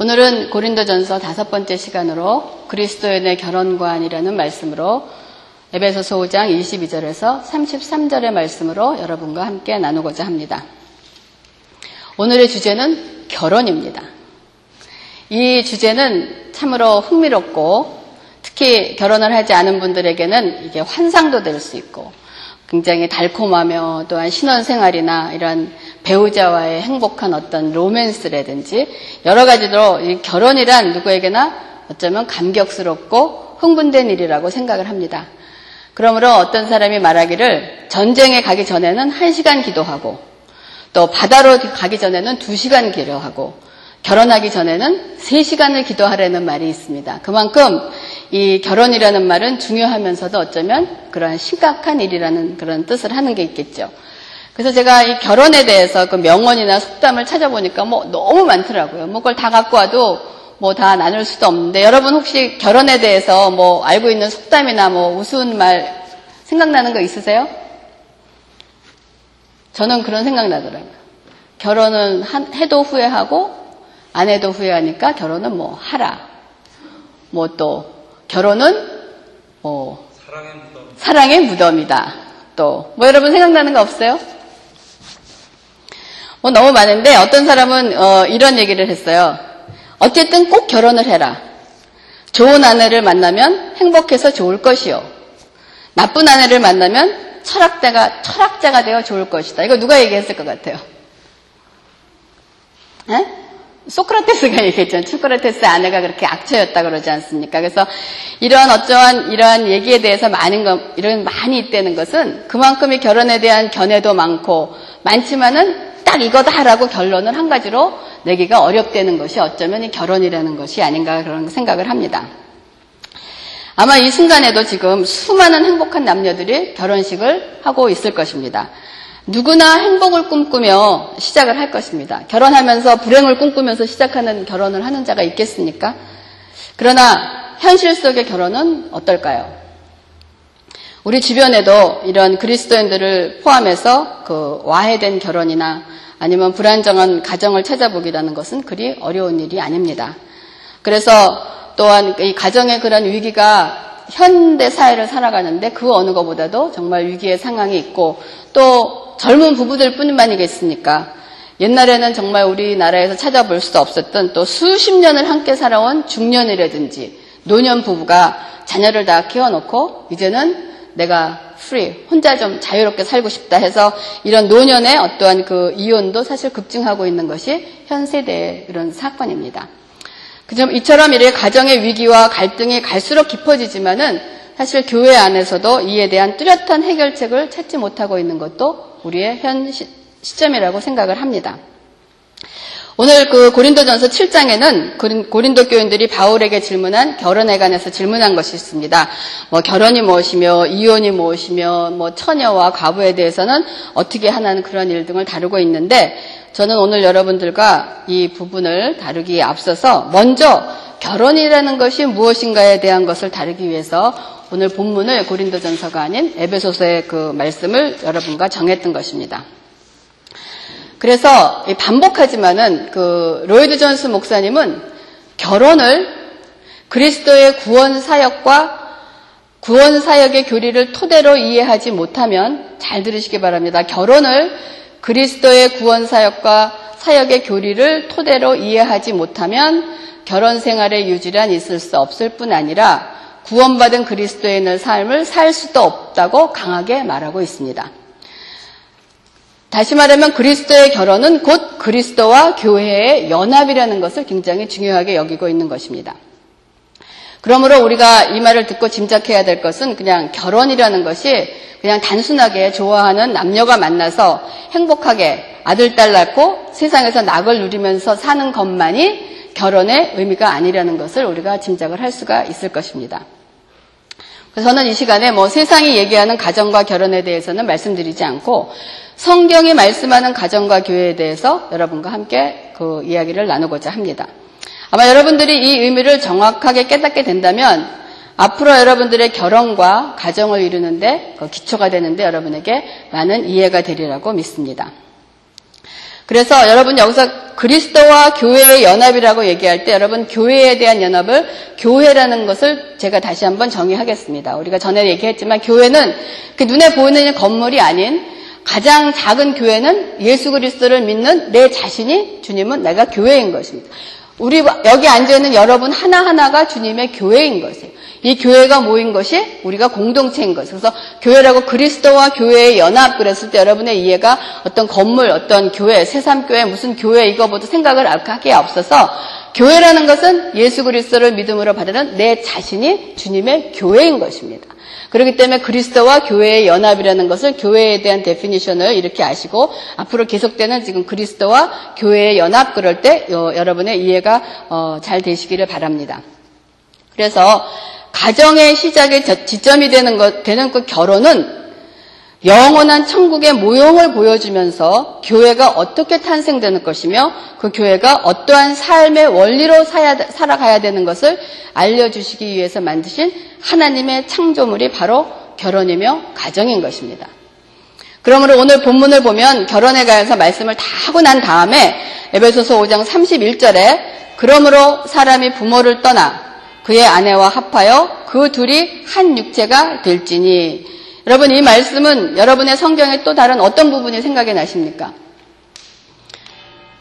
오늘은 고린도전서 다섯 번째 시간으로 그리스도인의 결혼관이라는 말씀으로 에베소서 5장 22절에서 33절의 말씀으로 여러분과 함께 나누고자 합니다. 오늘의 주제는 결혼입니다. 이 주제는 참으로 흥미롭고 특히 결혼을 하지 않은 분들에게는 이게 환상도 될 수 있고 굉장히 달콤하며 또한 신혼생활이나 이런 배우자와의 행복한 어떤 로맨스라든지 여러 가지로 결혼이란 누구에게나 어쩌면 감격스럽고 흥분된 일이라고 생각을 합니다. 그러므로 어떤 사람이 말하기를 전쟁에 가기 전에는 1시간 기도하고 또 바다로 가기 전에는 2시간 기도하고 결혼하기 전에는 3시간을 기도하라는 말이 있습니다. 그만큼 이 결혼이라는 말은 중요하면서도 어쩌면 그러한 심각한 일이라는 그런 뜻을 하는 게 있겠죠. 그래서 제가 이 결혼에 대해서 그 명언이나 속담을 찾아보니까 뭐 너무 많더라고요. 뭐 그걸 다 갖고 와도 뭐 다 나눌 수도 없는데 여러분 혹시 결혼에 대해서 뭐 알고 있는 속담이나 뭐 우스운 말 생각나는 거 있으세요? 저는 그런 생각 나더라고요. 결혼은 해도 후회하고 안 해도 후회하니까 결혼은 뭐 하라. 뭐 또 결혼은 뭐 사랑의, 무덤. 사랑의 무덤이다. 또 뭐 여러분 생각나는 거 없어요? 뭐 너무 많은데 어떤 사람은 어, 이런 얘기를 했어요. 어쨌든 꼭 결혼을 해라. 좋은 아내를 만나면 행복해서 좋을 것이요. 나쁜 아내를 만나면 철학자가 철학자가 되어 좋을 것이다. 이거 누가 얘기했을 것 같아요? 에? 소크라테스가 얘기했잖아요. 소크라테스 아내가 그렇게 악처였다 그러지 않습니까? 그래서 이런 어쩌한 이러한 얘기에 대해서 많은 것, 이런 많이 있다는 것은 그만큼 이 결혼에 대한 견해도 많고 많지만은 딱 이거다라고 결론을 한 가지로 내기가 어렵다는 것이 어쩌면 이 결혼이라는 것이 아닌가 그런 생각을 합니다. 아마 이 순간에도 지금 수많은 행복한 남녀들이 결혼식을 하고 있을 것입니다. 누구나 행복을 꿈꾸며 시작을 할 것입니다. 결혼하면서 불행을 꿈꾸면서 시작하는 결혼을 하는 자가 있겠습니까? 그러나 현실 속의 결혼은 어떨까요? 우리 주변에도 이런 그리스도인들을 포함해서 그 와해된 결혼이나 아니면 불안정한 가정을 찾아보기라는 것은 그리 어려운 일이 아닙니다. 그래서 또한 이 가정의 그런 위기가 현대 사회를 살아가는데 그 어느 것보다도 정말 위기의 상황이 있고 또 젊은 부부들 뿐만이겠습니까? 옛날에는 정말 우리나라에서 찾아볼 수도 없었던 또 수십 년을 함께 살아온 중년이라든지 노년 부부가 자녀를 다 키워놓고 이제는 내가 free, 혼자 좀 자유롭게 살고 싶다 해서 이런 노년의 어떠한 그 이혼도 사실 급증하고 있는 것이 현 세대의 이런 사건입니다. 그점 이처럼 이렇게 가정의 위기와 갈등이 갈수록 깊어지지만은 사실 교회 안에서도 이에 대한 뚜렷한 해결책을 찾지 못하고 있는 것도 우리의 현 시 점이라고 생각을 합니다. 오늘 그 고린도전서 7장에는 고린도 교인들이 바울에게 질문한 결혼에 관해서 질문한 것이 있습니다. 뭐 결혼이 무엇이며 이혼이 무엇이며 뭐 처녀와 가부에 대해서는 어떻게 하는 그런 일 등을 다루고 있는데 저는 오늘 여러분들과 이 부분을 다루기에 앞서서 먼저 결혼이라는 것이 무엇인가에 대한 것을 다루기 위해서 오늘 본문을 고린도전서가 아닌 에베소서의 그 말씀을 여러분과 정했던 것입니다. 그래서 반복하지만은 그 로이드 존스 목사님은 결혼을 그리스도의 구원 사역과 구원 사역의 교리를 토대로 이해하지 못하면 잘 들으시기 바랍니다. 결혼을 그리스도의 구원 사역과 사역의 교리를 토대로 이해하지 못하면 결혼 생활의 유지란 있을 수 없을 뿐 아니라 구원받은 그리스도인의 삶을 살 수도 없다고 강하게 말하고 있습니다. 다시 말하면 그리스도의 결혼은 곧 그리스도와 교회의 연합이라는 것을 굉장히 중요하게 여기고 있는 것입니다. 그러므로 우리가 이 말을 듣고 짐작해야 될 것은 그냥 결혼이라는 것이 그냥 단순하게 좋아하는 남녀가 만나서 행복하게 아들, 딸 낳고 세상에서 낙을 누리면서 사는 것만이 결혼의 의미가 아니라는 것을 우리가 짐작을 할 수가 있을 것입니다. 저는 이 시간에 뭐 세상이 얘기하는 가정과 결혼에 대해서는 말씀드리지 않고 성경이 말씀하는 가정과 교회에 대해서 여러분과 함께 그 이야기를 나누고자 합니다. 아마 여러분들이 이 의미를 정확하게 깨닫게 된다면 앞으로 여러분들의 결혼과 가정을 이루는데 그 기초가 되는데 여러분에게 많은 이해가 되리라고 믿습니다. 그래서 여러분 여기서 그리스도와 교회의 연합이라고 얘기할 때 여러분 교회에 대한 연합을 교회라는 것을 제가 다시 한번 정의하겠습니다. 우리가 전에 얘기했지만 교회는 그 눈에 보이는 건물이 아닌 가장 작은 교회는 예수 그리스도를 믿는 내 자신이 주님은 내가 교회인 것입니다. 우리 여기 앉아 있는 여러분 하나하나가 주님의 교회인 것이에요. 이 교회가 모인 것이 우리가 공동체인 것. 그래서 교회라고 그리스도와 교회의 연합 그랬을 때 여러분의 이해가 어떤 건물, 어떤 교회, 새삼교회, 무슨 교회 이거보다 생각을 하기에 앞서서 교회라는 것은 예수 그리스도를 믿음으로 받는 내 자신이 주님의 교회인 것입니다. 그렇기 때문에 그리스도와 교회의 연합이라는 것을 교회에 대한 definition을 이렇게 아시고 앞으로 계속되는 지금 그리스도와 교회의 연합 그럴 때 여러분의 이해가 어, 잘 되시기를 바랍니다. 그래서 가정의 시작의 지점이 되는 것, 되는 그 결혼은 영원한 천국의 모형을 보여주면서 교회가 어떻게 탄생되는 것이며 그 교회가 어떠한 삶의 원리로 살아가야 되는 것을 알려주시기 위해서 만드신 하나님의 창조물이 바로 결혼이며 가정인 것입니다. 그러므로 오늘 본문을 보면 결혼에 관해서 말씀을 다 하고 난 다음에 에베소서 5장 31절에 그러므로 사람이 부모를 떠나 그의 아내와 합하여 그 둘이 한 육체가 될지니 여러분 이 말씀은 여러분의 성경의 또 다른 어떤 부분이 생각이 나십니까?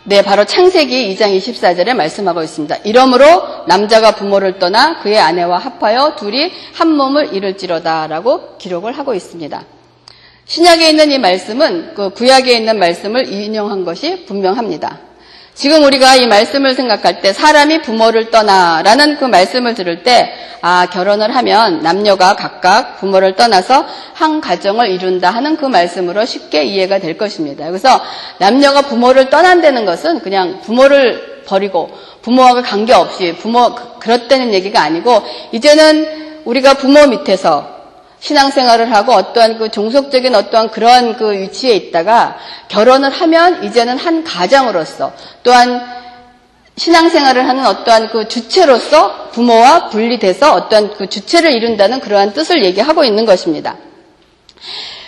네, 바로 창세기 2장 24절에 말씀하고 있습니다. 이러므로 남자가 부모를 떠나 그의 아내와 합하여 둘이 한 몸을 이룰지로다라고 기록을 하고 있습니다. 신약에 있는 이 말씀은 그 구약에 있는 말씀을 인용한 것이 분명합니다. 지금 우리가 이 말씀을 생각할 때 사람이 부모를 떠나라는 그 말씀을 들을 때, 아, 결혼을 하면 남녀가 각각 부모를 떠나서 한 가정을 이룬다 하는 그 말씀으로 쉽게 이해가 될 것입니다. 그래서 남녀가 부모를 떠난다는 것은 그냥 부모를 버리고 부모와 관계없이 부모, 그렇다는 얘기가 아니고, 이제는 우리가 부모 밑에서 신앙생활을 하고 어떠한 그 종속적인 어떠한 그러한 그 위치에 있다가 결혼을 하면 이제는 한 가장으로서 또한 신앙생활을 하는 어떠한 그 주체로서 부모와 분리돼서 어떠한 그 주체를 이룬다는 그러한 뜻을 얘기하고 있는 것입니다.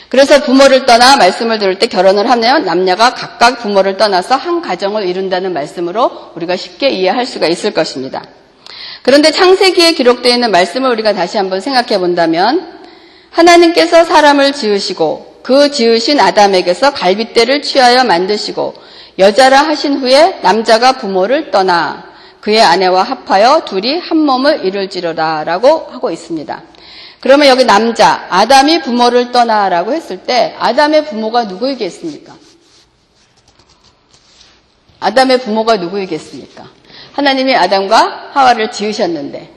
그래서 부모를 떠나 말씀을 들을 때 결혼을 하면 남녀가 각각 부모를 떠나서 한 가정을 이룬다는 말씀으로 우리가 쉽게 이해할 수가 있을 것입니다. 그런데 창세기에 기록되어 있는 말씀을 우리가 다시 한번 생각해 본다면 하나님께서 사람을 지으시고 그 지으신 아담에게서 갈빗대를 취하여 만드시고 여자라 하신 후에 남자가 부모를 떠나 그의 아내와 합하여 둘이 한 몸을 이룰지로다 라고 하고 있습니다. 그러면 여기 남자, 아담이 부모를 떠나 라고 했을 때 아담의 부모가 누구이겠습니까? 아담의 부모가 누구이겠습니까? 하나님이 아담과 하와를 지으셨는데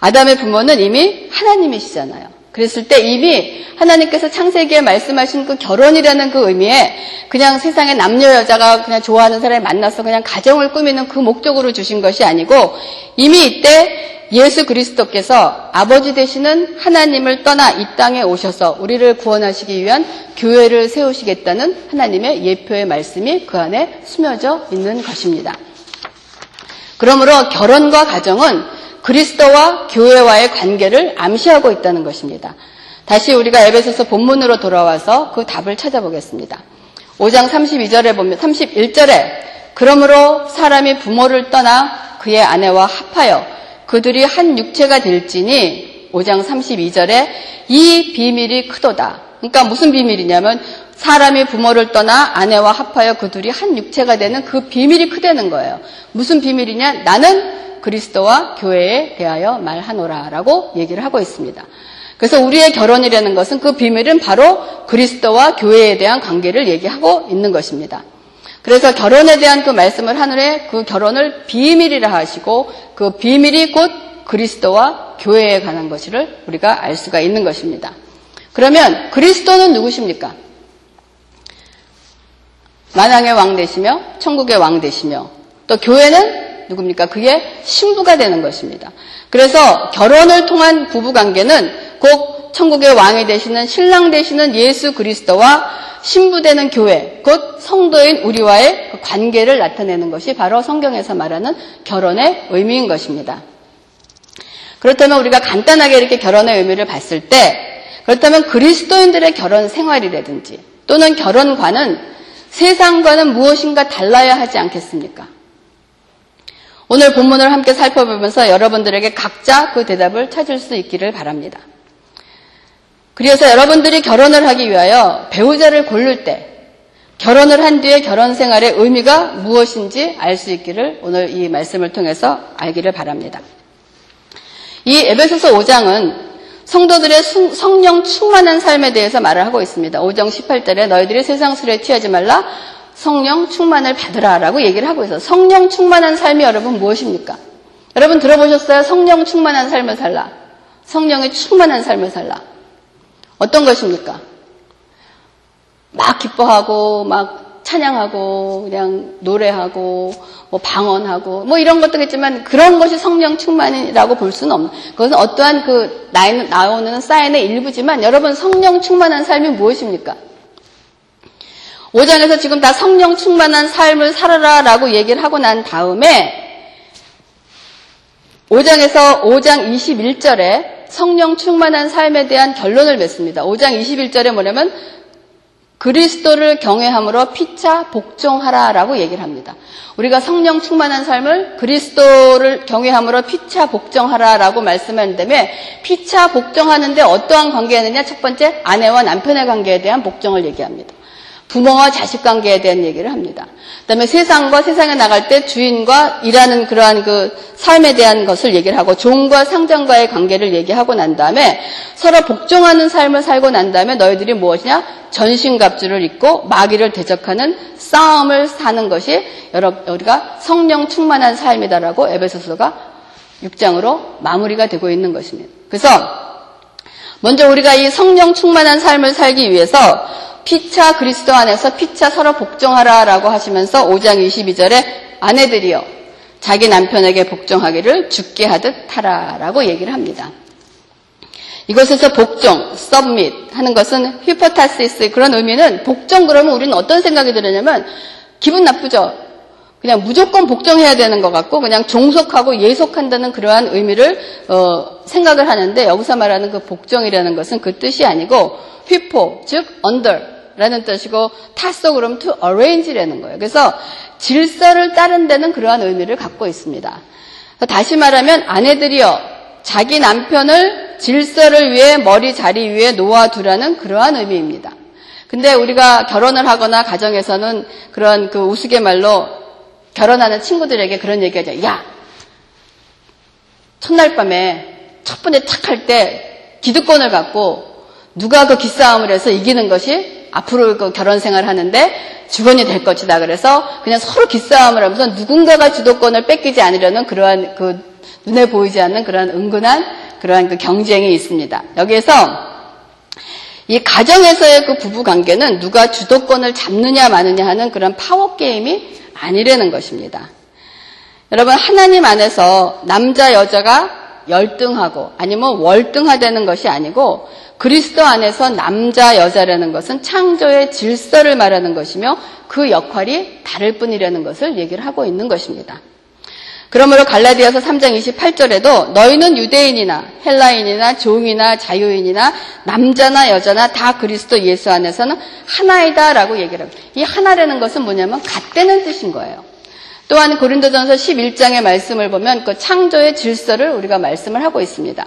아담의 부모는 이미 하나님이시잖아요. 그랬을 때 이미 하나님께서 창세기에 말씀하신 그 결혼이라는 그 의미에 그냥 세상에 남녀 여자가 그냥 좋아하는 사람을 만나서 그냥 가정을 꾸미는 그 목적으로 주신 것이 아니고 이미 이때 예수 그리스도께서 아버지 되시는 하나님을 떠나 이 땅에 오셔서 우리를 구원하시기 위한 교회를 세우시겠다는 하나님의 예표의 말씀이 그 안에 숨겨져 있는 것입니다. 그러므로 결혼과 가정은 그리스도와 교회와의 관계를 암시하고 있다는 것입니다. 다시 우리가 에베소서 본문으로 돌아와서 그 답을 찾아보겠습니다. 5장 32절에 보면 31절에 그러므로 사람이 부모를 떠나 그의 아내와 합하여 그들이 한 육체가 될지니 5장 32절에 이 비밀이 크도다. 그러니까 무슨 비밀이냐면 사람이 부모를 떠나 아내와 합하여 그들이 한 육체가 되는 그 비밀이 크다는 거예요. 무슨 비밀이냐? 나는 그리스도와 교회에 대하여 말하노라라고 얘기를 하고 있습니다. 그래서 우리의 결혼이라는 것은 그 비밀은 바로 그리스도와 교회에 대한 관계를 얘기하고 있는 것입니다. 그래서 결혼에 대한 그 말씀을 하늘에 그 결혼을 비밀이라 하시고 그 비밀이 곧 그리스도와 교회에 관한 것을 우리가 알 수가 있는 것입니다. 그러면 그리스도는 누구십니까? 만왕의 왕 되시며 천국의 왕 되시며 또 교회는 누굽니까? 그게 신부가 되는 것입니다. 그래서 결혼을 통한 부부 관계는 꼭 천국의 왕이 되시는 신랑 되시는 예수 그리스도와 신부되는 교회, 곧 성도인 우리와의 그 관계를 나타내는 것이 바로 성경에서 말하는 결혼의 의미인 것입니다. 그렇다면 우리가 간단하게 이렇게 결혼의 의미를 봤을 때, 그렇다면 그리스도인들의 결혼 생활이라든지 또는 결혼관은 세상과는 무엇인가 달라야 하지 않겠습니까? 오늘 본문을 함께 살펴보면서 여러분들에게 각자 그 대답을 찾을 수 있기를 바랍니다. 그래서 여러분들이 결혼을 하기 위하여 배우자를 고를 때 결혼을 한 뒤에 결혼 생활의 의미가 무엇인지 알 수 있기를 오늘 이 말씀을 통해서 알기를 바랍니다. 이 에베소서 5장은 성도들의 성령 충만한 삶에 대해서 말을 하고 있습니다. 5장 18절에 너희들이 세상 술에 취하지 말라 성령 충만을 받으라라고 얘기를 하고 있어요. 성령 충만한 삶이 여러분 무엇입니까? 여러분 들어보셨어요? 성령 충만한 삶을 살라. 성령의 충만한 삶을 살라. 어떤 것입니까? 막 기뻐하고 막 찬양하고 그냥 노래하고 뭐 방언하고 뭐 이런 것도 있지만 그런 것이 성령 충만이라고 볼 수는 없는 그것은 어떠한 그 나오는 사인의 일부지만 여러분 성령 충만한 삶이 무엇입니까? 5장에서 지금 다 성령 충만한 삶을 살아라 라고 얘기를 하고 난 다음에 5장에서 5장 21절에 성령 충만한 삶에 대한 결론을 맺습니다. 5장 21절에 뭐냐면 그리스도를 경외함으로 피차 복종하라 라고 얘기를 합니다. 우리가 성령 충만한 삶을 그리스도를 경외함으로 피차 복종하라 라고 말씀하는데 피차 복종하는데 어떠한 관계였느냐? 첫 번째 아내와 남편의 관계에 대한 복종을 얘기합니다. 부모와 자식 관계에 대한 얘기를 합니다. 그다음에 세상과 세상에 나갈 때 주인과 일하는 그러한 그 삶에 대한 것을 얘기를 하고 종과 상장과의 관계를 얘기하고 난 다음에 서로 복종하는 삶을 살고 난 다음에 너희들이 무엇이냐 전신갑주를 입고 마귀를 대적하는 싸움을 사는 것이 우리가 성령 충만한 삶이다라고 에베소서가 6장으로 마무리가 되고 있는 것입니다. 그래서 먼저 우리가 이 성령 충만한 삶을 살기 위해서 피차 그리스도 안에서 피차 서로 복종하라라고 하시면서 5장 22절에 아내들이여 자기 남편에게 복종하기를 죽게 하듯 하라라고 얘기를 합니다. 이것에서 복종, submit 하는 것은 휘퍼타시스 그런 의미는 복종 그러면 우리는 어떤 생각이 들었냐면 기분 나쁘죠. 그냥 무조건 복종해야 되는 것 같고 그냥 종속하고 예속한다는 그러한 의미를 어, 생각을 하는데 여기서 말하는 그 복종이라는 것은 그 뜻이 아니고 휘포 즉 under 라는 뜻이고 타소 그러면 to arrange라는 거예요. 그래서 질서를 따른 데는 그러한 의미를 갖고 있습니다. 다시 말하면 아내들이여 자기 남편을 질서를 위해 머리 자리 위에 놓아두라는 그러한 의미입니다. 근데 우리가 결혼을 하거나 가정에서는 그런 그 우스갯말로 결혼하는 친구들에게 그런 얘기하죠. 야, 첫날 밤에 첫 번째 착할 때 기득권을 갖고 누가 그 기싸움을 해서 이기는 것이 앞으로 그 결혼 생활 하는데 주권이 될 것이다. 그래서 그냥 서로 기싸움을 하면서 누군가가 주도권을 뺏기지 않으려는 그러한 그 눈에 보이지 않는 그러한 은근한 그러한 그 경쟁이 있습니다. 여기에서 이 가정에서의 그 부부 관계는 누가 주도권을 잡느냐 마느냐 하는 그런 파워 게임이 아니라는 것입니다. 여러분 하나님 안에서 남자 여자가 열등하고 아니면 월등하다는 것이 아니고 그리스도 안에서 남자, 여자라는 것은 창조의 질서를 말하는 것이며 그 역할이 다를 뿐이라는 것을 얘기를 하고 있는 것입니다. 그러므로 갈라디아서 3장 28절에도 너희는 유대인이나 헬라인이나 종이나 자유인이나 남자나 여자나 다 그리스도 예수 안에서는 하나이다라고 얘기를 합니다. 이 하나라는 것은 뭐냐면 같다는 뜻인 거예요. 또한 고린도전서 11장의 말씀을 보면 그 창조의 질서를 우리가 말씀을 하고 있습니다.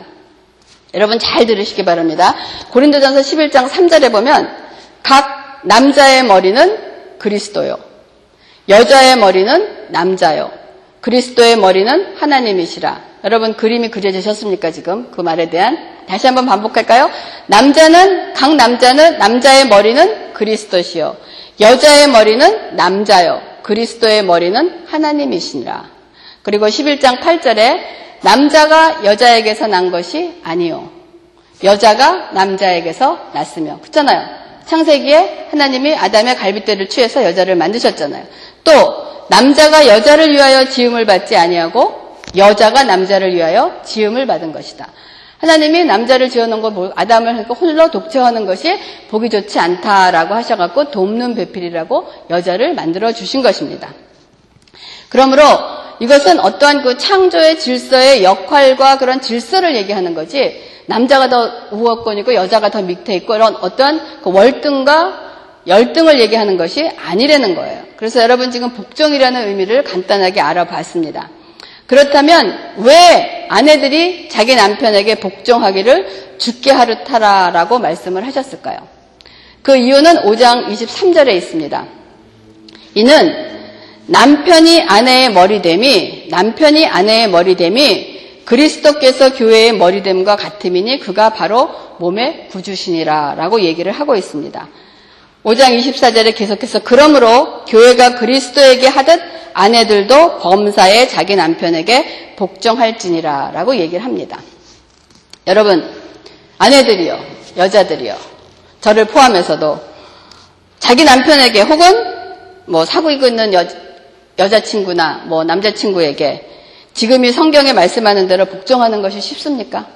여러분 잘 들으시기 바랍니다. 고린도전서 11장 3절에 보면 각 남자의 머리는 그리스도요. 여자의 머리는 남자요. 그리스도의 머리는 하나님이시라. 여러분 그림이 그려지셨습니까 지금 그 말에 대한 다시 한번 반복할까요? 남자는 각 남자는 남자의 머리는 그리스도시요. 여자의 머리는 남자요. 그리스도의 머리는 하나님이시니라. 그리고 11장 8절에 남자가 여자에게서 난 것이 아니요. 여자가 남자에게서 났으며. 그렇잖아요. 창세기에 하나님이 아담의 갈빗대를 취해서 여자를 만드셨잖아요. 또 남자가 여자를 위하여 지음을 받지 아니하고 여자가 남자를 위하여 지음을 받은 것이다. 하나님이 남자를 지어놓은 거 아담을 홀로 독처하는 것이 보기 좋지 않다라고 하셔갖고 돕는 배필이라고 여자를 만들어 주신 것입니다. 그러므로 이것은 어떠한 그 창조의 질서의 역할과 그런 질서를 얘기하는 거지 남자가 더 우월권이고 여자가 더 밑에 있고 이런 어떠한 그 월등과 열등을 얘기하는 것이 아니라는 거예요. 그래서 여러분 지금 복종이라는 의미를 간단하게 알아봤습니다. 그렇다면 왜 아내들이 자기 남편에게 복종하기를 죽게 하루 타라라고 말씀을 하셨을까요? 그 이유는 5장 23절에 있습니다. 이는 남편이 아내의 머리됨이 남편이 아내의 머리됨이 그리스도께서 교회의 머리됨과 같음이니 그가 바로 몸의 구주시니라라고 얘기를 하고 있습니다. 5장 24절에 계속해서 그러므로 교회가 그리스도에게 하듯 아내들도 범사에 자기 남편에게 복종할지니라 라고 얘기를 합니다. 여러분 아내들이요 여자들이요 저를 포함해서도 자기 남편에게 혹은 뭐 사귀고 있는 여, 여자친구나 뭐 남자친구에게 지금이 성경에 말씀하는 대로 복종하는 것이 쉽습니까?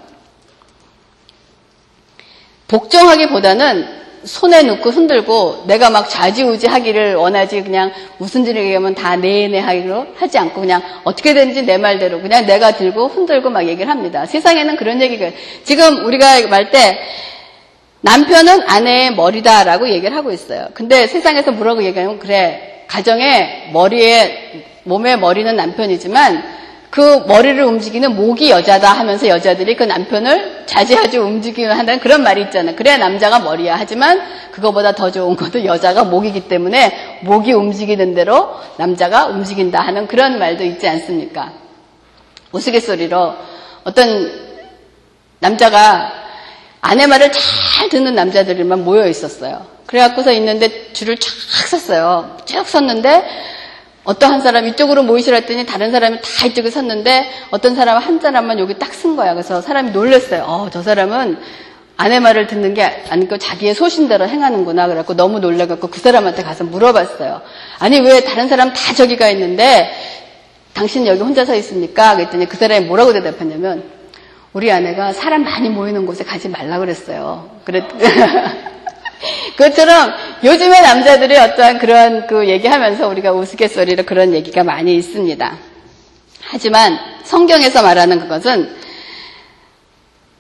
복종하기보다는 손에 넣고 흔들고 내가 막 좌지우지 하기를 원하지 그냥 무슨 일을 얘기하면 다 내내 하기로 하지 않고 그냥 어떻게 되는지 내 말대로 그냥 내가 들고 흔들고 막 얘기를 합니다. 세상에는 그런 얘기가 지금 우리가 말 때 남편은 아내의 머리다라고 얘기를 하고 있어요. 근데 세상에서 뭐라고 얘기하면 그래 가정에 머리에 몸에 머리는 남편이지만 그 머리를 움직이는 목이 여자다 하면서 여자들이 그 남편을 자제하지 움직이면 한다는 그런 말이 있잖아요. 그래야 남자가 머리야. 하지만 그거보다 더 좋은 것도 여자가 목이기 때문에 목이 움직이는 대로 남자가 움직인다 하는 그런 말도 있지 않습니까? 우스갯소리로 어떤 남자가 아내 말을 잘 듣는 남자들만 모여 있었어요. 그래갖고서 있는데 줄을 쫙 섰어요. 쭉 섰는데 어떠한 사람 이쪽으로 모이시라 했더니 다른 사람이 다 이쪽에 섰는데 어떤 사람은 한 사람만 여기 딱 쓴 거야. 그래서 사람이 놀랐어요. 어, 저 사람은 아내 말을 듣는 게 아니고 자기의 소신대로 행하는구나. 그래갖고 너무 놀래갖고 그 사람한테 가서 물어봤어요. 아니 왜 다른 사람 다 저기 가 있는데 당신 여기 혼자 서 있습니까? 그랬더니 그 사람이 뭐라고 대답했냐면 우리 아내가 사람 많이 모이는 곳에 가지 말라 그랬어요. 그랬 그것처럼 요즘의 남자들이 어떠한 그런 그 얘기하면서 우리가 우스갯소리로 그런 얘기가 많이 있습니다. 하지만 성경에서 말하는 그것은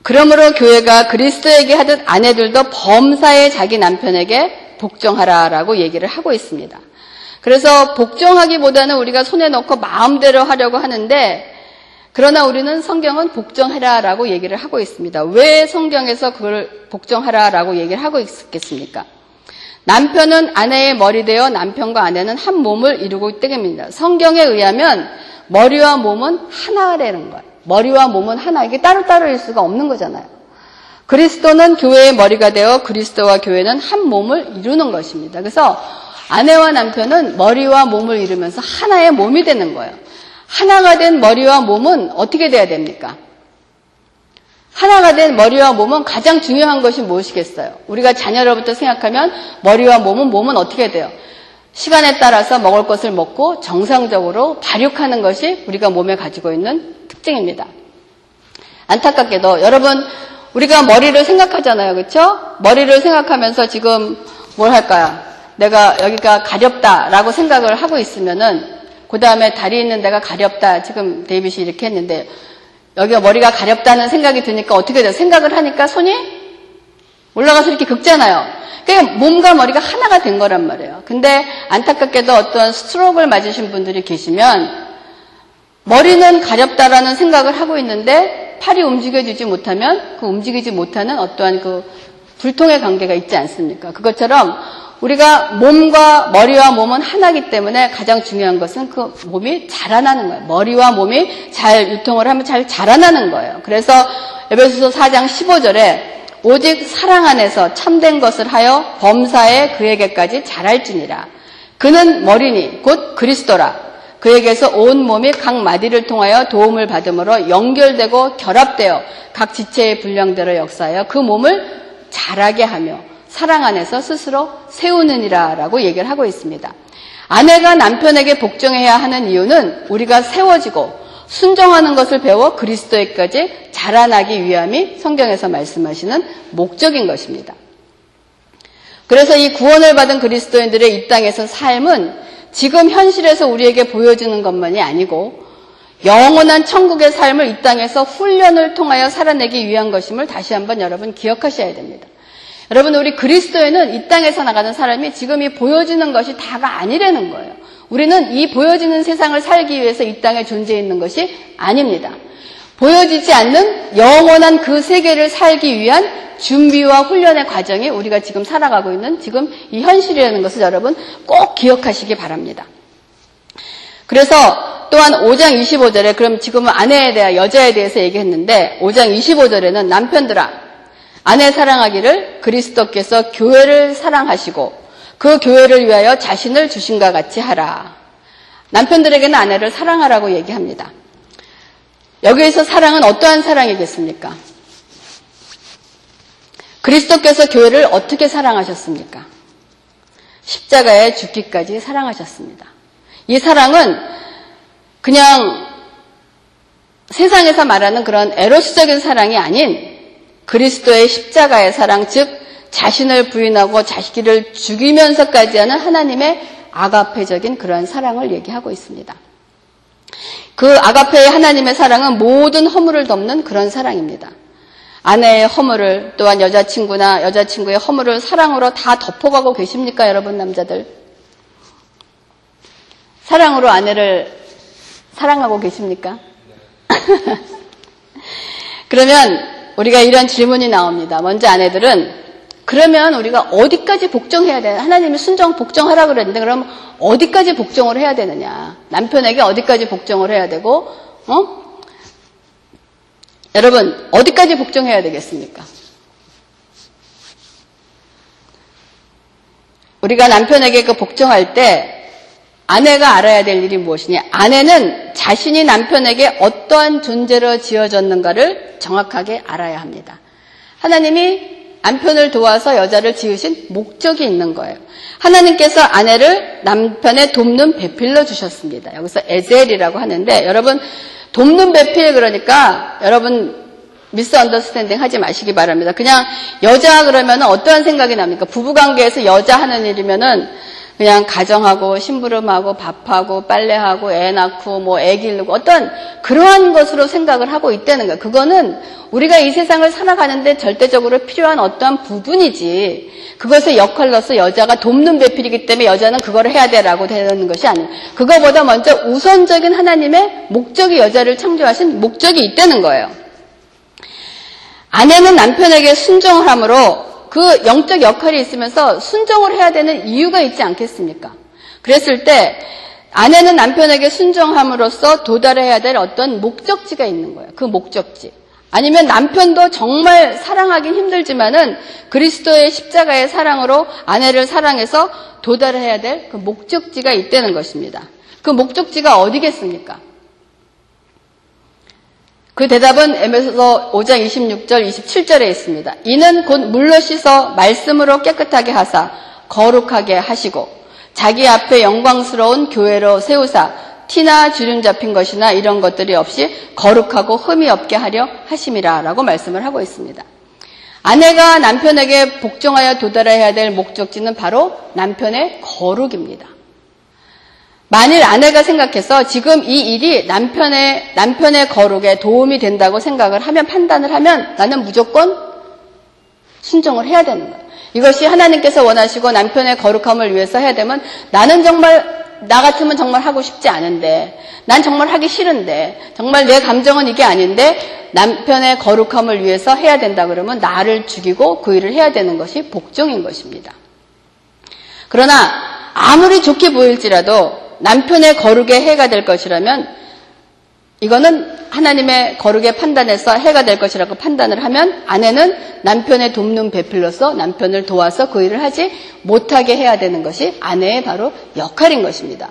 그러므로 교회가 그리스도에게 하듯 아내들도 범사에 자기 남편에게 복종하라라고 얘기를 하고 있습니다. 그래서 복종하기보다는 우리가 손에 넣고 마음대로 하려고 하는데 그러나 우리는 성경은 복종하라라고 얘기를 하고 있습니다. 왜 성경에서 그걸 복종하라라고 얘기를 하고 있겠습니까? 남편은 아내의 머리 되어 남편과 아내는 한 몸을 이루고 있다입니다. 성경에 의하면 머리와 몸은 하나라는 거예요. 머리와 몸은 하나. 이게 따로따로일 수가 없는 거잖아요. 그리스도는 교회의 머리가 되어 그리스도와 교회는 한 몸을 이루는 것입니다. 그래서 아내와 남편은 머리와 몸을 이루면서 하나의 몸이 되는 거예요. 하나가 된 머리와 몸은 어떻게 돼야 됩니까? 하나가 된 머리와 몸은 가장 중요한 것이 무엇이겠어요? 우리가 자녀로부터 생각하면 머리와 몸은 몸은 어떻게 돼요? 시간에 따라서 먹을 것을 먹고 정상적으로 발육하는 것이 우리가 몸에 가지고 있는 특징입니다. 안타깝게도 여러분 우리가 머리를 생각하잖아요. 그렇죠? 머리를 생각하면서 지금 뭘 할까요? 내가 여기가 가렵다라고 생각을 하고 있으면은 그 다음에 다리 있는 데가 가렵다. 지금 데이빗이 이렇게 했는데 여기가 머리가 가렵다는 생각이 드니까 어떻게 돼요? 생각을 하니까 손이 올라가서 이렇게 긁잖아요. 그러니까 몸과 머리가 하나가 된 거란 말이에요. 근데 안타깝게도 어떤 스트로크를 맞으신 분들이 계시면 머리는 가렵다라는 생각을 하고 있는데 팔이 움직여지지 못하면 그 움직이지 못하는 어떠한 그 불통의 관계가 있지 않습니까? 그것처럼 우리가 몸과 머리와 몸은 하나기 때문에 가장 중요한 것은 그 몸이 자라나는 거예요. 머리와 몸이 잘 유통을 하면 잘 자라나는 거예요. 그래서 에베소서 4장 15절에 오직 사랑 안에서 참된 것을 하여 범사에 그에게까지 자랄지니라. 그는 머리니 곧 그리스도라. 그에게서 온 몸이 각 마디를 통하여 도움을 받음으로 연결되고 결합되어 각 지체의 분량대로 역사하여 그 몸을 자라게 하며 사랑 안에서 스스로 세우느니라 라고 얘기를 하고 있습니다. 아내가 남편에게 복종해야 하는 이유는 우리가 세워지고 순종하는 것을 배워 그리스도에까지 자라나기 위함이 성경에서 말씀하시는 목적인 것입니다. 그래서 이 구원을 받은 그리스도인들의 이 땅에서 삶은 지금 현실에서 우리에게 보여주는 것만이 아니고 영원한 천국의 삶을 이 땅에서 훈련을 통하여 살아내기 위한 것임을 다시 한번 여러분 기억하셔야 됩니다. 여러분, 우리 그리스도에는 이 땅에서 나가는 사람이 지금 이 보여지는 것이 다가 아니라는 거예요. 우리는 이 보여지는 세상을 살기 위해서 이 땅에 존재해 있는 것이 아닙니다. 보여지지 않는 영원한 그 세계를 살기 위한 준비와 훈련의 과정이 우리가 지금 살아가고 있는 지금 이 현실이라는 것을 여러분 꼭 기억하시기 바랍니다. 그래서 또한 5장 25절에 그럼 지금은 아내에 대한 여자에 대해서 얘기했는데 5장 25절에는 남편들아 아내 사랑하기를 그리스도께서 교회를 사랑하시고 그 교회를 위하여 자신을 주신과 같이 하라. 남편들에게는 아내를 사랑하라고 얘기합니다. 여기에서 사랑은 어떠한 사랑이겠습니까? 그리스도께서 교회를 어떻게 사랑하셨습니까? 십자가에 죽기까지 사랑하셨습니다. 이 사랑은 그냥 세상에서 말하는 그런 에로스적인 사랑이 아닌 그리스도의 십자가의 사랑, 즉 자신을 부인하고 자식을 죽이면서까지 하는 하나님의 아가페적인 그런 사랑을 얘기하고 있습니다. 그 아가페의 하나님의 사랑은 모든 허물을 덮는 그런 사랑입니다. 아내의 허물을 또한 여자친구나 여자친구의 허물을 사랑으로 다 덮어가고 계십니까, 여러분 남자들? 사랑으로 아내를 사랑하고 계십니까? 그러면 우리가 이런 질문이 나옵니다. 먼저 아내들은 그러면 우리가 어디까지 복종해야 되나? 하나님이 순종 복종하라 그랬는데 그럼 어디까지 복종을 해야 되느냐? 남편에게 어디까지 복종을 해야 되고 어? 여러분 어디까지 복종해야 되겠습니까? 우리가 남편에게 그 복종할 때 아내가 알아야 될 일이 무엇이냐? 아내는 자신이 남편에게 어떠한 존재로 지어졌는가를 정확하게 알아야 합니다. 하나님이 남편을 도와서 여자를 지으신 목적이 있는 거예요. 하나님께서 아내를 남편의 돕는 배필로 주셨습니다. 여기서 에젤이라고 하는데 여러분 돕는 배필 그러니까 여러분 misunderstanding 하지 마시기 바랍니다. 그냥 여자 그러면 어떠한 생각이 납니까? 부부관계에서 여자 하는 일이면은 그냥 가정하고 심부름하고 밥하고 빨래하고 애 낳고 뭐 애 기르고 어떤 그러한 것으로 생각을 하고 있다는 거예요. 그거는 우리가 이 세상을 살아가는데 절대적으로 필요한 어떠한 부분이지 그것의 역할로서 여자가 돕는 배필이기 때문에 여자는 그걸 해야 되라고 되는 것이 아니에요. 그거보다 먼저 우선적인 하나님의 목적이 여자를 창조하신 목적이 있다는 거예요. 아내는 남편에게 순종을 함으로 그 영적 역할이 있으면서 순종을 해야 되는 이유가 있지 않겠습니까? 그랬을 때 아내는 남편에게 순종함으로써 도달해야 될 어떤 목적지가 있는 거예요. 그 목적지. 아니면 남편도 정말 사랑하긴 힘들지만은 그리스도의 십자가의 사랑으로 아내를 사랑해서 도달해야 될 그 목적지가 있다는 것입니다. 그 목적지가 어디겠습니까? 그 대답은 에메소 5장 26절, 27절에 있습니다. 이는 곧 물로 씻어 말씀으로 깨끗하게 하사 거룩하게 하시고 자기 앞에 영광스러운 교회로 세우사 티나 주름 잡힌 것이나 이런 것들이 없이 거룩하고 흠이 없게 하려 하심이라 라고 말씀을 하고 있습니다. 아내가 남편에게 복종하여 도달해야 될 목적지는 바로 남편의 거룩입니다. 만일 아내가 생각해서 지금 이 일이 남편의, 남편의 거룩에 도움이 된다고 생각을 하면, 판단을 하면 나는 무조건 순종을 해야 되는 거예요. 이것이 하나님께서 원하시고 남편의 거룩함을 위해서 해야 되면 나는 정말, 나 같으면 정말 하고 싶지 않은데, 난 정말 하기 싫은데, 정말 내 감정은 이게 아닌데, 남편의 거룩함을 위해서 해야 된다 그러면 나를 죽이고 그 일을 해야 되는 것이 복종인 것입니다. 그러나 아무리 좋게 보일지라도 남편의 거룩에 해가 될 것이라면 이거는 하나님의 거룩의 판단에서 해가 될 것이라고 판단을 하면 아내는 남편의 돕는 배필로서 남편을 도와서 그 일을 하지 못하게 해야 되는 것이 아내의 바로 역할인 것입니다.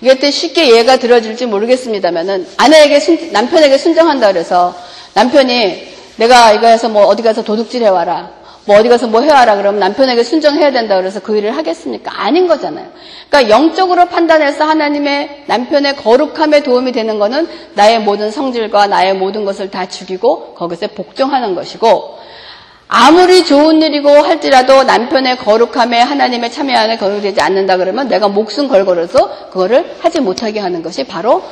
이게 쉽게 이해가 들어질지 모르겠습니다만은 아내에게 순, 남편에게 순정한다 그래서 남편이 내가 이거 해서 뭐 어디 가서 도둑질 해와라. 뭐 어디 가서 뭐 해와라 그러면 남편에게 순종해야 된다 그래서 그 일을 하겠습니까? 아닌 거잖아요. 그러니까 영적으로 판단해서 하나님의 남편의 거룩함에 도움이 되는 거는 나의 모든 성질과 나의 모든 것을 다 죽이고 거기서 복종하는 것이고 아무리 좋은 일이고 할지라도 남편의 거룩함에 하나님의 참여 안에 거룩되지 않는다 그러면 내가 목숨 걸걸어서 그거를 하지 못하게 하는 것이 바로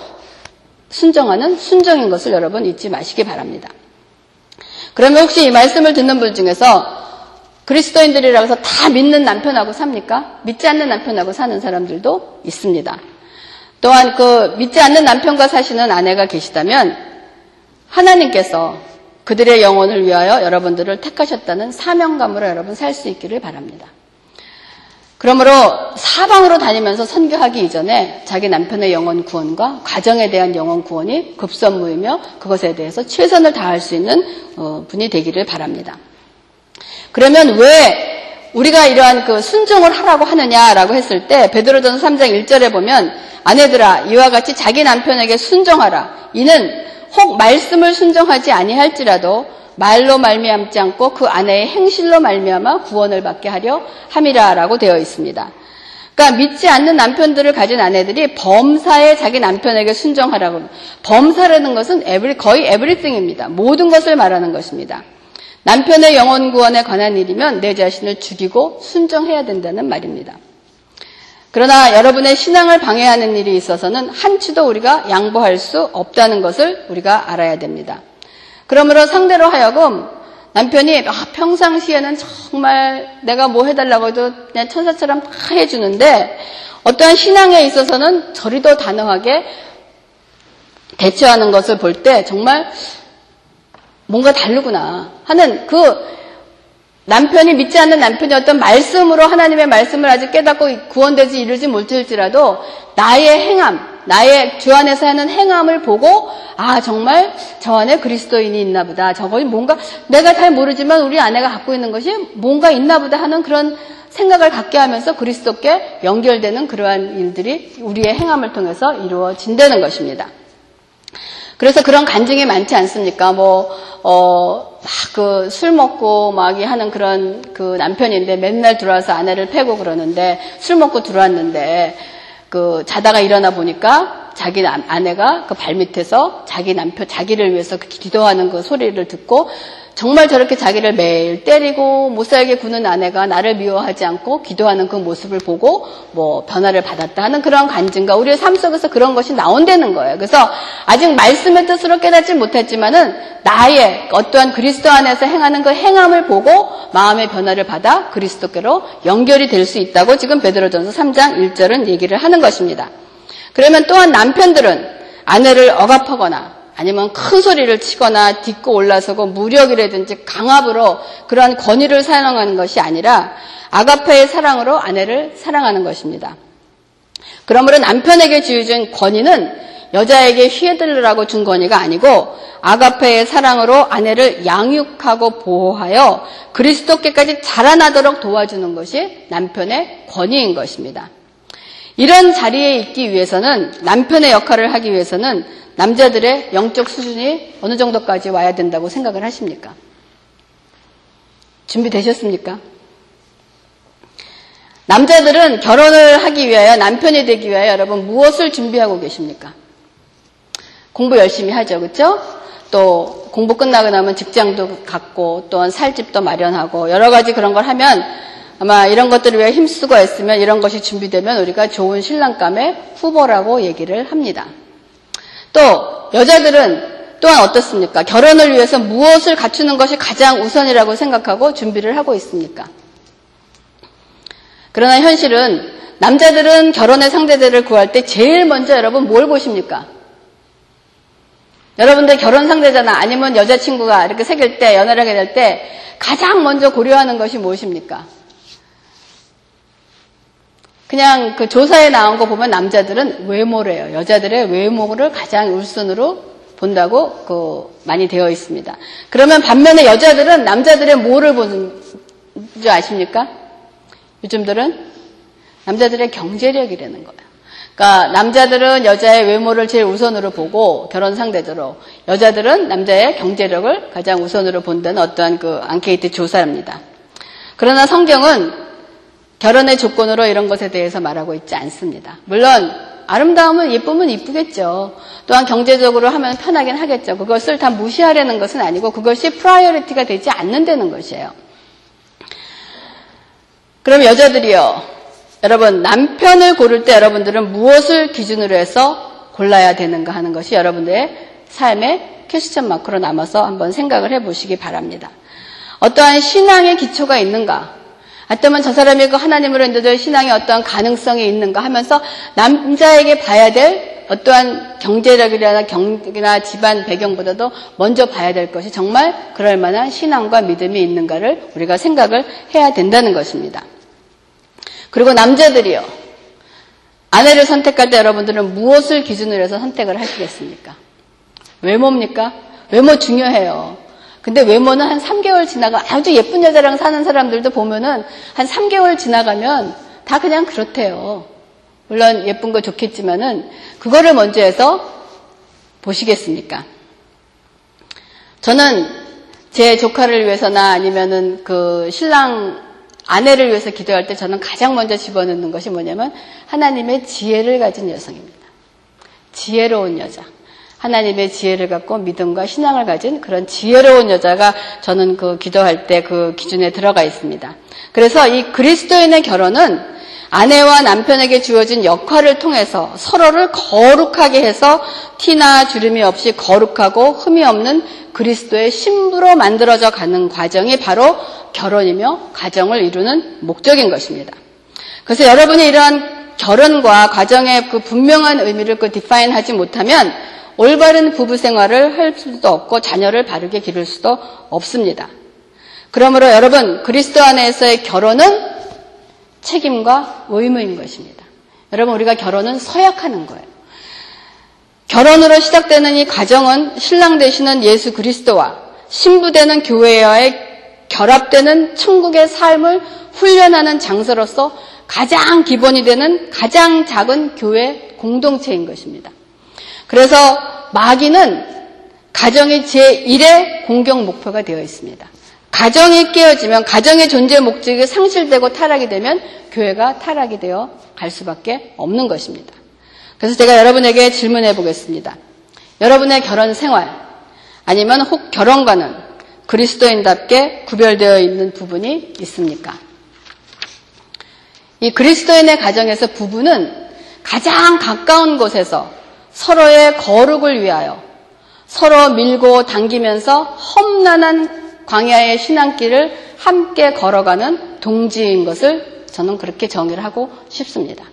순정하는 순정인 것을 여러분 잊지 마시기 바랍니다. 그러면 혹시 이 말씀을 듣는 분 중에서 그리스도인들이라고 해서 다 믿는 남편하고 삽니까? 믿지 않는 남편하고 사는 사람들도 있습니다. 또한 그 믿지 않는 남편과 사시는 아내가 계시다면 하나님께서 그들의 영혼을 위하여 여러분들을 택하셨다는 사명감으로 여러분 살 수 있기를 바랍니다. 그러므로 사방으로 다니면서 선교하기 이전에 자기 남편의 영혼 구원과 가정에 대한 영혼 구원이 급선무이며 그것에 대해서 최선을 다할 수 있는 어, 분이 되기를 바랍니다. 그러면 왜 우리가 이러한 그 순종을 하라고 하느냐라고 했을 때 베드로전 3장 1절에 보면 아내들아 이와 같이 자기 남편에게 순종하라 이는 혹 말씀을 순종하지 아니할지라도 말로 말미암지 않고 그 아내의 행실로 말미암아 구원을 받게 하려 함이라라고 되어 있습니다. 그러니까 믿지 않는 남편들을 가진 아내들이 범사에 자기 남편에게 순종하라고 범사라는 것은 에브리, 거의 에브리띵입니다. 모든 것을 말하는 것입니다. 남편의 영혼 구원에 관한 일이면 내 자신을 죽이고 순종해야 된다는 말입니다. 그러나 여러분의 신앙을 방해하는 일이 있어서는 한치도 우리가 양보할 수 없다는 것을 우리가 알아야 됩니다. 그러므로 상대로 하여금 남편이 아, 평상시에는 정말 내가 뭐 해달라고 해도 그냥 천사처럼 다 해주는데 어떠한 신앙에 있어서는 저리도 단호하게 대처하는 것을 볼 때 정말 뭔가 다르구나 하는 그 남편이 믿지 않는 남편이 어떤 말씀으로 하나님의 말씀을 아직 깨닫고 구원되지 이르지 못할지라도 나의 행함, 나의 주 안에서 하는 행함을 보고 아 정말 저 안에 그리스도인이 있나 보다. 저거 뭔가 내가 잘 모르지만 우리 아내가 갖고 있는 것이 뭔가 있나 보다 하는 그런 생각을 갖게 하면서 그리스도께 연결되는 그러한 일들이 우리의 행함을 통해서 이루어진다는 것입니다. 그래서 그런 간증이 많지 않습니까? 뭐, 어, 막 그 술 먹고 막 하는 그런 그 남편인데 맨날 들어와서 아내를 패고 그러는데 술 먹고 들어왔는데 그 자다가 일어나 보니까 자기 아내가 그 발밑에서 자기 남편 자기를 위해서 그 기도하는 그 소리를 듣고 정말 저렇게 자기를 매일 때리고 못 살게 구는 아내가 나를 미워하지 않고 기도하는 그 모습을 보고 뭐 변화를 받았다 하는 그런 간증과 우리의 삶 속에서 그런 것이 나온다는 거예요. 그래서 아직 말씀의 뜻으로 깨닫지 못했지만은 나의 어떠한 그리스도 안에서 행하는 그 행함을 보고 마음의 변화를 받아 그리스도께로 연결이 될 수 있다고 지금 베드로전서 3장 1절은 얘기를 하는 것입니다. 그러면 또한 남편들은 아내를 억압하거나 아니면 큰 소리를 치거나 딛고 올라서고 무력이라든지 강압으로 그러한 권위를 사용하는 것이 아니라 아가페의 사랑으로 아내를 사랑하는 것입니다. 그러므로 남편에게 주어진 권위는 여자에게 휘어들으라고 준 권위가 아니고 아가페의 사랑으로 아내를 양육하고 보호하여 그리스도께까지 자라나도록 도와주는 것이 남편의 권위인 것입니다. 이런 자리에 있기 위해서는 남편의 역할을 하기 위해서는 남자들의 영적 수준이 어느 정도까지 와야 된다고 생각을 하십니까? 준비되셨습니까? 남자들은 결혼을 하기 위하여 남편이 되기 위하여 여러분 무엇을 준비하고 계십니까? 공부 열심히 하죠, 그렇죠? 또 공부 끝나고 나면 직장도 갖고 또한 살 집도 마련하고 여러 가지 그런 걸 하면 아마 이런 것들을 위해 힘쓰고 했으면 이런 것이 준비되면 우리가 좋은 신랑감의 후보라고 얘기를 합니다. 또 여자들은 또한 어떻습니까? 결혼을 위해서 무엇을 갖추는 것이 가장 우선이라고 생각하고 준비를 하고 있습니까? 그러나 현실은 남자들은 결혼의 상대들을 구할 때 제일 먼저 여러분 뭘 보십니까? 여러분들 결혼 상대잖아 아니면 여자친구가 이렇게 사귈 때 연애를 하게 될 때 가장 먼저 고려하는 것이 무엇입니까? 그냥 그 조사에 나온 거 보면 남자들은 외모래요. 여자들의 외모를 가장 울순으로 본다고 그 많이 되어 있습니다. 그러면 반면에 여자들은 남자들의 뭐를 보는 줄 아십니까? 요즘들은 남자들의 경제력이라는 거예요. 그러니까 남자들은 여자의 외모를 제일 우선으로 보고 결혼 상대적으로 여자들은 남자의 경제력을 가장 우선으로 본다는 어떠한 그 앙케이트 조사입니다. 그러나 성경은 결혼의 조건으로 이런 것에 대해서 말하고 있지 않습니다. 물론 아름다움은 예쁨은 이쁘겠죠. 또한 경제적으로 하면 편하긴 하겠죠. 그것을 다 무시하려는 것은 아니고 그것이 priority가 되지 않는다는 것이에요. 그럼 여자들이요. 여러분 남편을 고를 때 여러분들은 무엇을 기준으로 해서 골라야 되는가 하는 것이 여러분들의 삶의 question mark로 남아서 한번 생각을 해보시기 바랍니다. 어떠한 신앙의 기초가 있는가? 어쩌면 저 사람이 그 하나님으로 인도될 신앙의 어떠한 가능성이 있는가 하면서 남자에게 봐야 될 어떠한 경제력이나 경이나 집안 배경보다도 먼저 봐야 될 것이 정말 그럴 만한 신앙과 믿음이 있는가를 우리가 생각을 해야 된다는 것입니다. 그리고 남자들이요. 아내를 선택할 때 여러분들은 무엇을 기준으로 해서 선택을 하시겠습니까? 외모입니까? 외모 중요해요. 근데 외모는 한 3개월 지나가 아주 예쁜 여자랑 사는 사람들도 보면은 한 3개월 지나가면 다 그냥 그렇대요. 물론 예쁜 거 좋겠지만은 그거를 먼저 해서 보시겠습니까? 저는 제 조카를 위해서나 아니면은 그 신랑 아내를 위해서 기도할 때 저는 가장 먼저 집어넣는 것이 뭐냐면 하나님의 지혜를 가진 여성입니다. 지혜로운 여자. 하나님의 지혜를 갖고 믿음과 신앙을 가진 그런 지혜로운 여자가 저는 그 기도할 때 그 기준에 들어가 있습니다. 그래서 이 그리스도인의 결혼은 아내와 남편에게 주어진 역할을 통해서 서로를 거룩하게 해서 티나 주름이 없이 거룩하고 흠이 없는 그리스도의 신부로 만들어져 가는 과정이 바로 결혼이며 가정을 이루는 목적인 것입니다. 그래서 여러분이 이러한 결혼과 가정의 그 분명한 의미를 그 디파인 하지 못하면 올바른 부부 생활을 할 수도 없고 자녀를 바르게 기를 수도 없습니다. 그러므로 여러분 그리스도 안에서의 결혼은 책임과 의무인 것입니다. 여러분 우리가 결혼은 서약하는 거예요. 결혼으로 시작되는 이 가정은 신랑 되시는 예수 그리스도와 신부 되는 교회와의 결합되는 천국의 삶을 훈련하는 장소로서 가장 기본이 되는 가장 작은 교회 공동체인 것입니다. 그래서 마귀는 가정이 제1의 공격 목표가 되어 있습니다. 가정이 깨어지면 가정의 존재 목적이 상실되고 타락이 되면 교회가 타락이 되어 갈 수밖에 없는 것입니다. 그래서 제가 여러분에게 질문해 보겠습니다. 여러분의 결혼 생활 아니면 혹 결혼과는 그리스도인답게 구별되어 있는 부분이 있습니까? 이 그리스도인의 가정에서 부부는 가장 가까운 곳에서 서로의 거룩을 위하여 서로 밀고 당기면서 험난한 광야의 신앙길을 함께 걸어가는 동지인 것을 저는 그렇게 정의를 하고 싶습니다.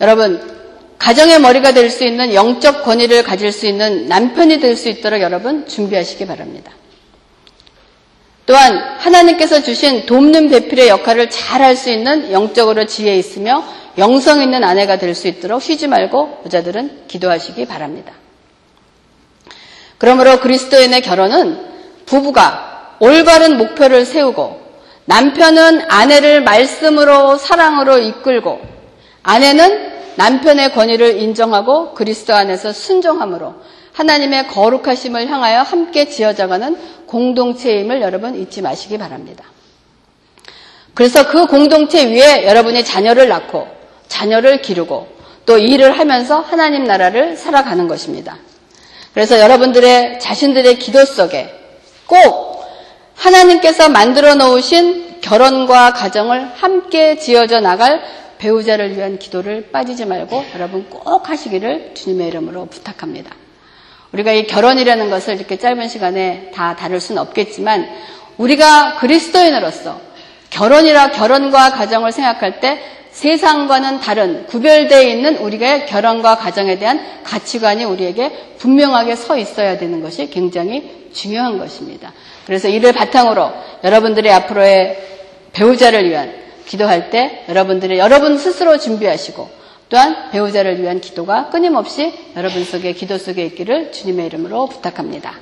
여러분, 가정의 머리가 될 수 있는 영적 권위를 가질 수 있는 남편이 될 수 있도록 여러분 준비하시기 바랍니다. 또한 하나님께서 주신 돕는 배필의 역할을 잘 할 수 있는 영적으로 지혜 있으며 영성 있는 아내가 될 수 있도록 쉬지 말고 여자들은 기도하시기 바랍니다. 그러므로 그리스도인의 결혼은 부부가 올바른 목표를 세우고 남편은 아내를 말씀으로 사랑으로 이끌고 아내는 남편의 권위를 인정하고 그리스도 안에서 순종함으로 하나님의 거룩하심을 향하여 함께 지어져가는 공동체임을 여러분 잊지 마시기 바랍니다. 그래서 그 공동체 위에 여러분이 자녀를 낳고 자녀를 기르고 또 일을 하면서 하나님 나라를 살아가는 것입니다. 그래서 여러분들의 자신들의 기도 속에 꼭 하나님께서 만들어 놓으신 결혼과 가정을 함께 지어져 나갈 배우자를 위한 기도를 빠지지 말고 여러분 꼭 하시기를 주님의 이름으로 부탁합니다. 우리가 이 결혼이라는 것을 이렇게 짧은 시간에 다 다룰 수는 없겠지만 우리가 그리스도인으로서 결혼이라 결혼과 가정을 생각할 때 세상과는 다른 구별되어 있는 우리가 결혼과 가정에 대한 가치관이 우리에게 분명하게 서 있어야 되는 것이 굉장히 중요한 것입니다. 그래서 이를 바탕으로 여러분들의 앞으로의 배우자를 위한 기도할 때 여러분들이 여러분 스스로 준비하시고 또한 배우자를 위한 기도가 끊임없이 여러분 속에 기도 속에 있기를 주님의 이름으로 부탁합니다.